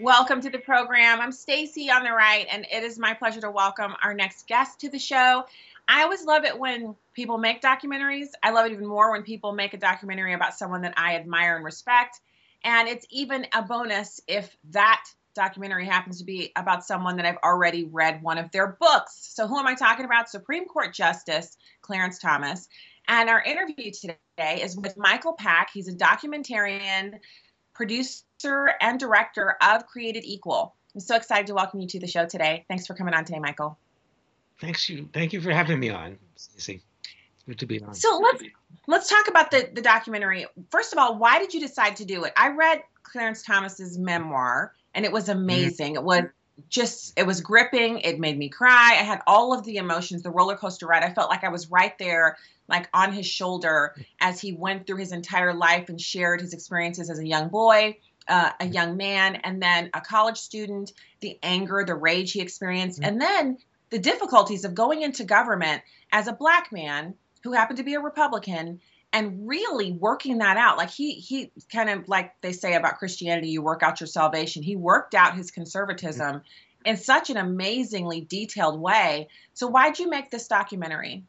Welcome to the program. I'm Stacy on the right, and it is my pleasure to welcome our next guest to the show. I always love it when people make documentaries. I love it even more when people make a documentary about someone that I admire and respect. And it's even a bonus if that documentary happens to be about someone that I've already read one of their books. So, who am I talking about? Supreme Court Justice Clarence Thomas. And our interview today is with Michael Pack. He's a documentarian, producer and director of Created Equal. I'm so excited to welcome you to the show today. Thanks for coming on today, Michael. Thanks you. Thank you for having me on. Stacy. Good to be on. So let's let's talk about the the documentary. First of all, why did you decide to do it? I read Clarence Thomas's memoir, and it was mm-hmm. amazing. Mm-hmm. It was just it was gripping. It made me cry. I had all of the emotions, the roller coaster ride. I felt like I was right there, like on his shoulder as he went through his entire life and shared his experiences as a young boy uh, a young man, and then a college student, the anger, the rage he experienced, mm-hmm. and then the difficulties of going into government as a black man who happened to be a Republican and really working that out. Like he he kind of like they say about christianity you work out your salvation. He worked out his conservatism mm-hmm. in such an amazingly detailed way. So why'd you make this documentary?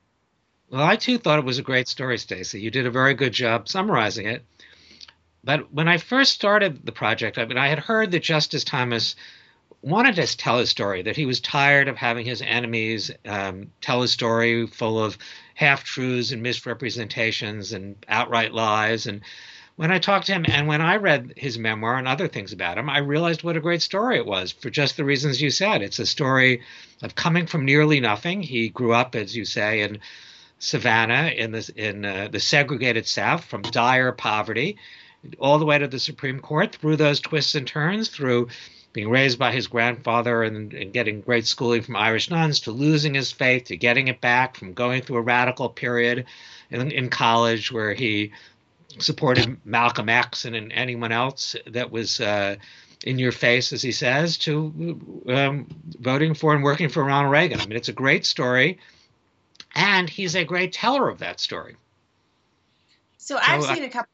Well i too thought it was a great story stacy. You did a very good job summarizing it. But when I first started the project, I mean, I had heard that Justice Thomas wanted to tell his story, that he was tired of having his enemies um, tell his story full of half truths and misrepresentations and outright lies. And when I talked to him and when I read his memoir and other things about him, I realized what a great story it was for just the reasons you said. It's a story of coming from nearly nothing. He grew up, as you say, in Savannah in the in uh, the segregated South from dire poverty all the way to the Supreme Court through those twists and turns, through being raised by his grandfather and, and, getting great schooling from Irish nuns, to losing his faith, to getting it back, from going through a radical period in, in college where he supported Malcolm X and, and anyone else that was uh, in your face, as he says, to um, voting for and working for Ronald Reagan. I mean, it's a great story, and he's a great teller of that story. So I've seen a couple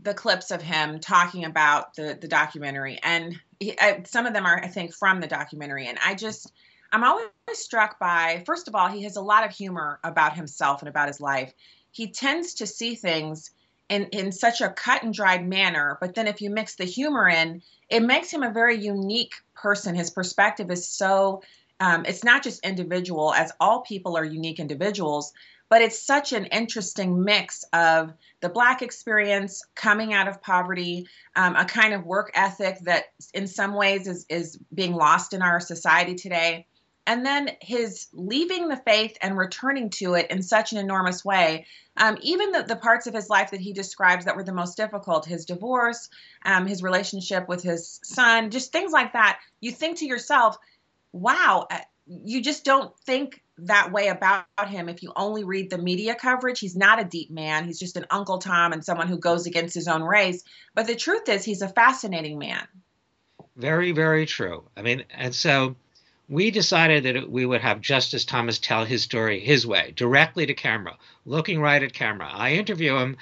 the clips of him talking about the the documentary, and I, some of them are, I think, from the documentary. And I just, I'm always struck by, first of all, he has a lot of humor about himself and about his life. He tends to see things in in such a cut and dried manner, but then if you mix the humor in, it makes him a very unique person. His perspective is so. Um, it's not just individual, as all people are unique individuals, but it's such an interesting mix of the black experience coming out of poverty um, a kind of work ethic that in some ways is, is being lost in our society today and then his leaving the faith and returning to it in such an enormous way. Um, even the, the parts of his life that he describes that were the most difficult his divorce um, his relationship with his son just things like that you think to yourself wow uh, you just don't think that way about him if you only read the media coverage. He's not a deep man. He's just an Uncle Tom and someone who goes against his own race. But the truth is, he's a fascinating man. Very, very true. I mean, and so we decided that we would have Justice Thomas tell his story his way, directly to camera, looking right at camera. I interview him,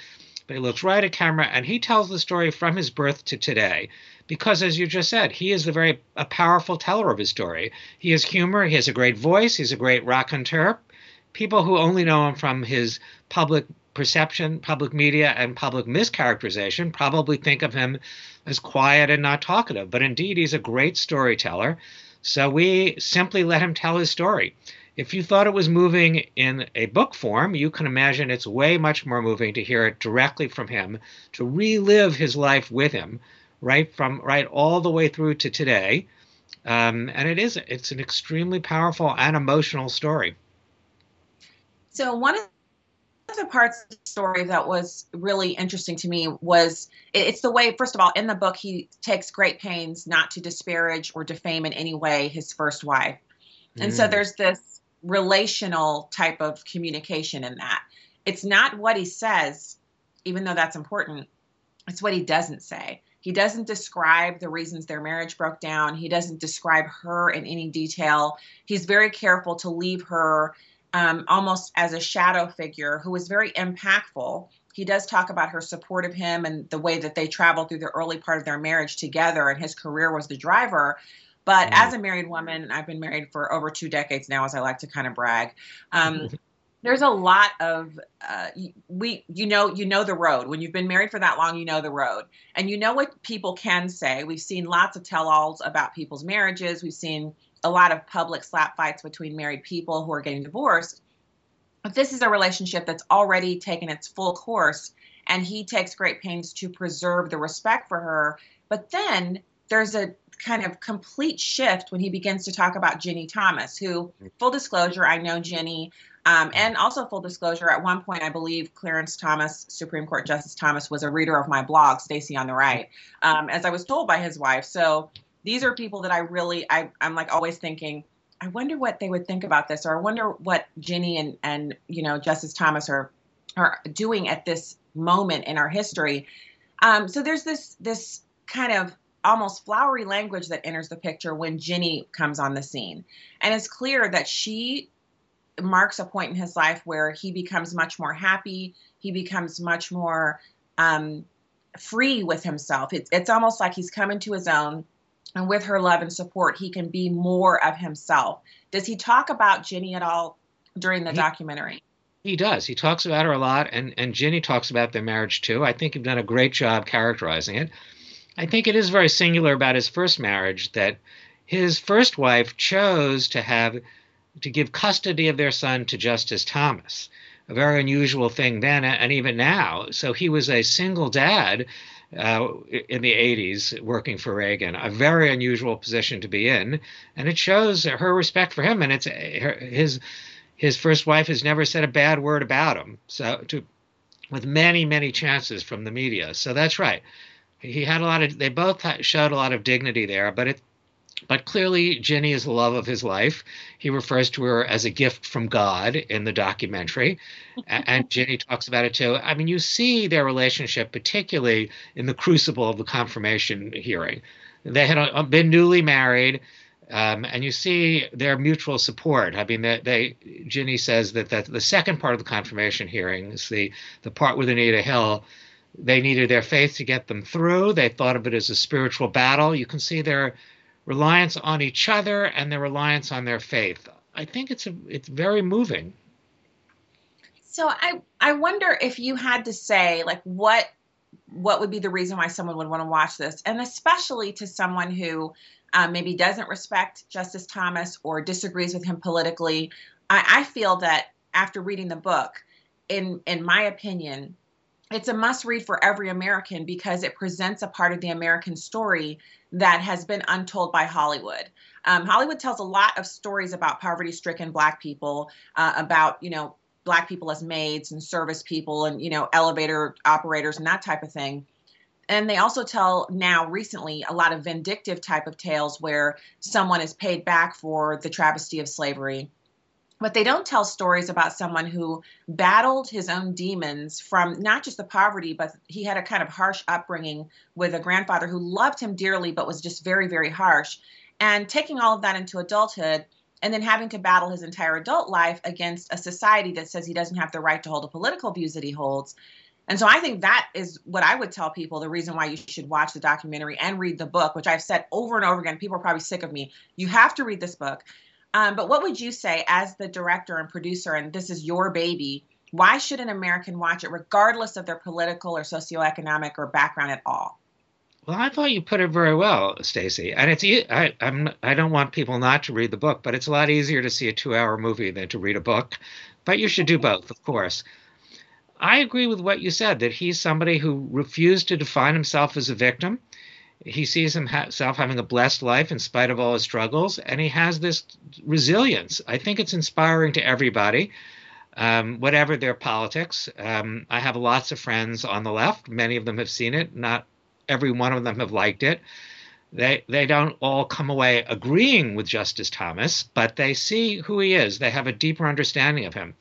but he looks right at camera and he tells the story from his birth to today because as you just said he is a very a powerful teller of his story. He has humor he has a great voice he's a great raconteur. People who only know him from his public perception public media and public mischaracterization probably think of him as quiet and not talkative. But indeed he's a great storyteller. So we simply let him tell his story. If you thought it was moving in a book form, you can imagine it's way much more moving to hear it directly from him, to relive his life with him, right from right all the way through to today. Um, and it is it's an extremely powerful and emotional story. So one of the parts of the story that was really interesting to me was it's the way, first of all, in the book, he takes great pains not to disparage or defame in any way his first wife. And mm. so there's this relational type of communication in that. It's not what he says, even though that's important, it's what he doesn't say. He doesn't describe the reasons their marriage broke down. He doesn't describe her in any detail. He's very careful to leave her um, almost as a shadow figure who was very impactful. He does talk about her support of him and the way that they traveled through the early part of their marriage together, and his career was the driver. But mm. as a married woman, I've been married for over two decades now, as I like to kind of brag. Um, there's a lot of uh, we you know you know the road when you've been married for that long you know the road and you know what people can say we've seen lots of tell-alls about people's marriages we've seen a lot of public slap fights between married people who are getting divorced. But this is a relationship that's already taken its full course, and he takes great pains to preserve the respect for her. But then there's a kind of complete shift when he begins to talk about Ginni Thomas, who, full disclosure, I know Ginni. Um, and also, full disclosure, at one point, I believe Clarence Thomas, Supreme Court Justice Thomas, was a reader of my blog, Stacy on the Right, um, as I was told by his wife. So these are people that I really I I'm like always thinking I wonder what they would think about this or I wonder what Ginni and and you know Justice Thomas are are doing at this moment in our history. Um, so there's this this kind of almost flowery language that enters the picture when Ginni comes on the scene. And it's clear that she marks a point in his life where he becomes much more happy. He becomes much more um, free with himself. It's, it's almost like he's coming to his own and with her love and support, he can be more of himself. Does he talk about Ginni at all during the he, documentary? He does. He talks about her a lot, and, and Ginni talks about their marriage too. I think you've done a great job characterizing it. I think it is very singular about his first marriage that his first wife chose to have to give custody of their son to Justice Thomas, a very unusual thing then and even now. So he was a single dad uh, in the 80s working for Reagan, a very unusual position to be in, and it shows her respect for him. And it's his his first wife has never said a bad word about him. So to with many many chances from the media. So that's right. He had a lot of. They both showed a lot of dignity there, but it but clearly, Ginni is the love of his life. He refers to her as a gift from God in the documentary. and Ginni talks about it too. I mean, you see their relationship, particularly in the crucible of the confirmation hearing. They had uh, been newly married. Um, and you see their mutual support. I mean, they, they Ginni says that, that the second part of the confirmation hearing is the, the part with Anita Hill. They needed their faith to get them through. They thought of it as a spiritual battle. You can see their reliance on each other and their reliance on their faith. I think it's a, it's very moving. So I I wonder if you had to say like what what would be the reason why someone would want to watch this, and especially to someone who um, maybe doesn't respect Justice Thomas or disagrees with him politically. I, I feel that after reading the book, in in my opinion, it's a must read for every American because it presents a part of the American story that has been untold by Hollywood. Um, Hollywood tells a lot of stories about poverty stricken Black people, uh, about, you know, Black people as maids and service people and, you know, elevator operators and that type of thing. And they also tell now recently a lot of vindictive type of tales where someone is paid back for the travesty of slavery but they don't tell stories about someone who battled his own demons from not just the poverty, but he had a kind of harsh upbringing with a grandfather who loved him dearly, but was just very, very harsh. And taking all of that into adulthood and then having to battle his entire adult life against a society that says he doesn't have the right to hold the political views that he holds. And so I think that is what I would tell people the reason why you should watch the documentary and read the book, which I've said over and over again. People are probably sick of me. You have to read this book um, but what would you say as the director and producer, and this is your baby? Why should an American watch it, regardless of their political or socioeconomic or background at all? Well, I thought you put it very well, Stacy. And it's I I'm I don't want people not to read the book, but it's a lot easier to see a two-hour movie than to read a book. But you should do both, of course. I agree with what you said that he's somebody who refused to define himself as a victim he sees himself having a blessed life in spite of all his struggles, and he has this resilience. I think it's inspiring to everybody. um, whatever their politics. Um, I have lots of friends on the left. Many of them have seen it. Not every one of them have liked it. They they don't all come away agreeing with Justice Thomas, but they see who he is. They have a deeper understanding of him.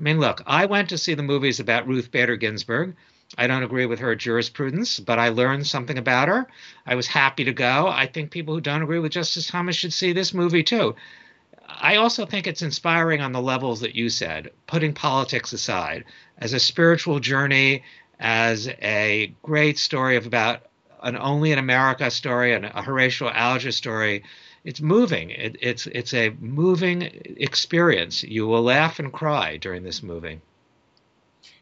I mean, look, I went to see the movies about Ruth Bader Ginsburg. I don't agree with her jurisprudence, but I learned something about her. I was happy to go. I think people who don't agree with Justice Thomas should see this movie too. I also think it's inspiring on the levels that you said, putting politics aside, as a spiritual journey, as a great story of about an only in America story and a Horatio Alger story. It's moving. It, it's it's a moving experience. You will laugh and cry during this movie.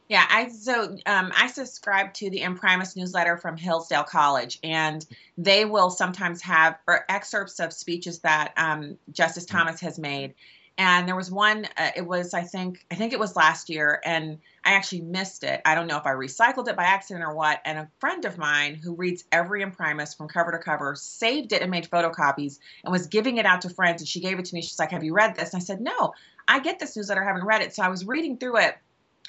Yeah, I so um, I subscribe to the Imprimis newsletter from Hillsdale College, and they will sometimes have excerpts of speeches that um, Justice mm. Thomas has made. And there was one. Uh, it was I think I think it was last year, and I actually missed it. I don't know if I recycled it by accident or what. And a friend of mine who reads every Imprimis from cover to cover saved it and made photocopies and was giving it out to friends. And she gave it to me. She's like, "Have you read this?" And I said, "No, I get this newsletter. I haven't read it." So I was reading through it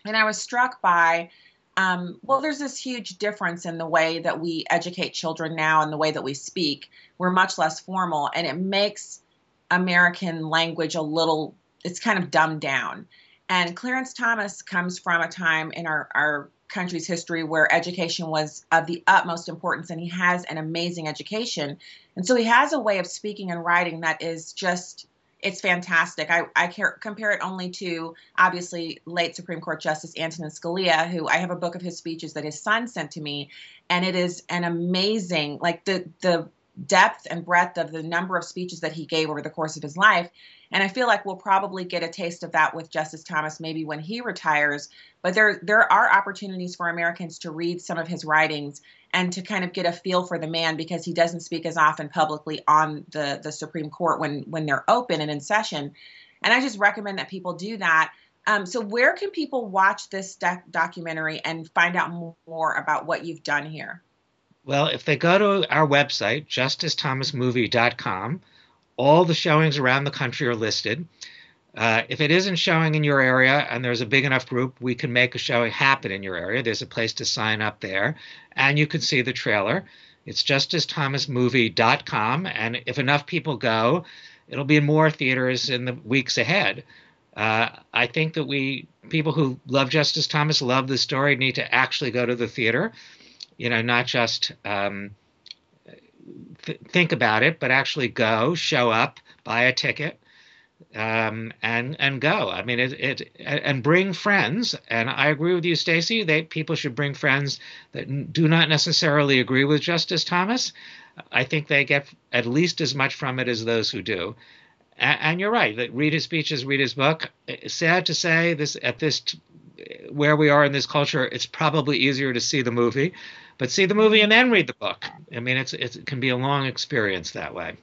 and I was struck by, um, well, there's this huge difference in the way that we educate children now and the way that we speak. We're much less formal, and it makes American language a little, it's kind of dumbed down. And Clarence Thomas comes from a time in our, our country's history where education was of the utmost importance, and he has an amazing education. And so he has a way of speaking and writing that is just it's fantastic. I, I compare it only to obviously late Supreme Court Justice Antonin Scalia, who I have a book of his speeches that his son sent to me, and it is an amazing, like the the depth and breadth of the number of speeches that he gave over the course of his life. And I feel like we'll probably get a taste of that with Justice Thomas maybe when he retires. But there there are opportunities for Americans to read some of his writings and to kind of get a feel for the man because he doesn't speak as often publicly on the the Supreme Court when when they're open and in session. And I just recommend that people do that. Um, so where can people watch this doc- documentary and find out more about what you've done here? Well, if they go to our website, justicethomasmovie.com, all the showings around the country are listed. Uh, if it isn't showing in your area and there's a big enough group, we can make a showing happen in your area. There's a place to sign up there, and you can see the trailer. It's justicethomasmovie.com, and if enough people go, it'll be in more theaters in the weeks ahead. Uh, I think that we people who love Justice Thomas love the story need to actually go to the theater, you know, not just um, th- think about it, but actually go, show up, buy a ticket um, and and go. I mean, it, it and bring friends. And I agree with you, Stacy. They people should bring friends that do not necessarily agree with Justice Thomas. I think they get at least as much from it as those who do. And, and you're right. That read his speeches, read his book. Sad to say, this at this where we are in this culture, it's probably easier to see the movie, but see the movie and then read the book. I mean, it's, it's it can be a long experience that way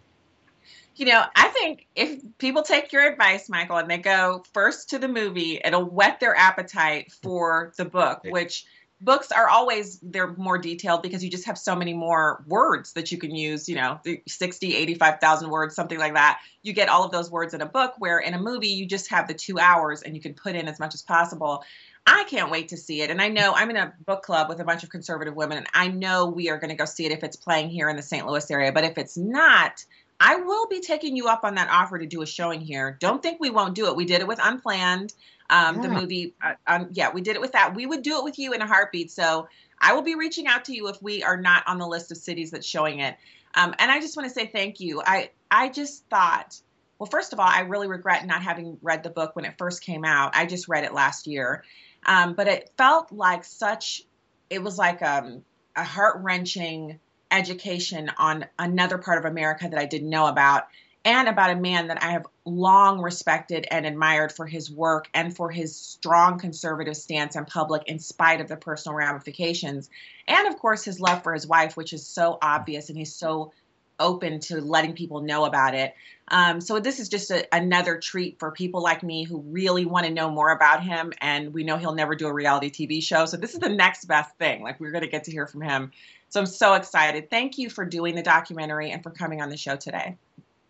you know, I think if people take your advice, Michael, and they go first to the movie, it'll whet their appetite for the book, which books are always they're more detailed because you just have so many more words that you can use, you know, 60, 85,000 words, something like that. You get all of those words in a book where in a movie you just have the 2 hours and you can put in as much as possible. I can't wait to see it. And I know I'm in a book club with a bunch of conservative women and I know we are going to go see it if it's playing here in the St. Louis area, but if it's not, I will be taking you up on that offer to do a showing here. Don't think we won't do it. We did it with Unplanned, um, yeah. the movie. Uh, um, yeah, we did it with that. We would do it with you in a heartbeat. So I will be reaching out to you if we are not on the list of cities that's showing it. Um, and I just want to say thank you. I I just thought, well, first of all, I really regret not having read the book when it first came out. I just read it last year, um, but it felt like such. It was like um, a heart wrenching education on another part of America that I didn't know about, and about a man that I have long respected and admired for his work and for his strong conservative stance in public in spite of the personal ramifications. And of course, his love for his wife, which is so obvious, and he's so open to letting people know about it. Um, so this is just a, another treat for people like me who really want to know more about him. And we know he'll never do a reality TV show. So this is the next best thing. Like we're going to get to hear from him so I'm so excited. Thank you for doing the documentary and for coming on the show today.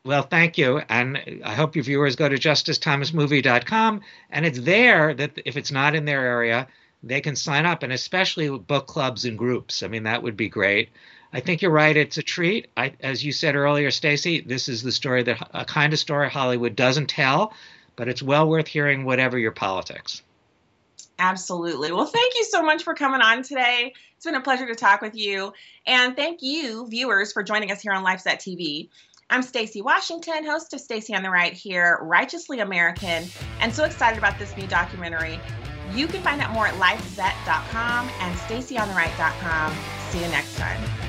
Well, thank you. And I hope your viewers go to justicethomasmovie.com. And it's there that if it's not in their area, they can sign up, and especially book clubs and groups. I mean, that would be great. I think you're right. It's a treat. I, as you said earlier, Stacy, this is the story that a kind of story Hollywood doesn't tell, but it's well worth hearing, whatever your politics. Absolutely. Well, thank you so much for coming on today. It's been a pleasure to talk with you. And thank you, viewers, for joining us here on LifeSet TV. I'm Stacy Washington, host of Stacy on the Right here, Righteously American, and so excited about this new documentary. You can find out more at lifeset.com and stacyontheright.com. See you next time.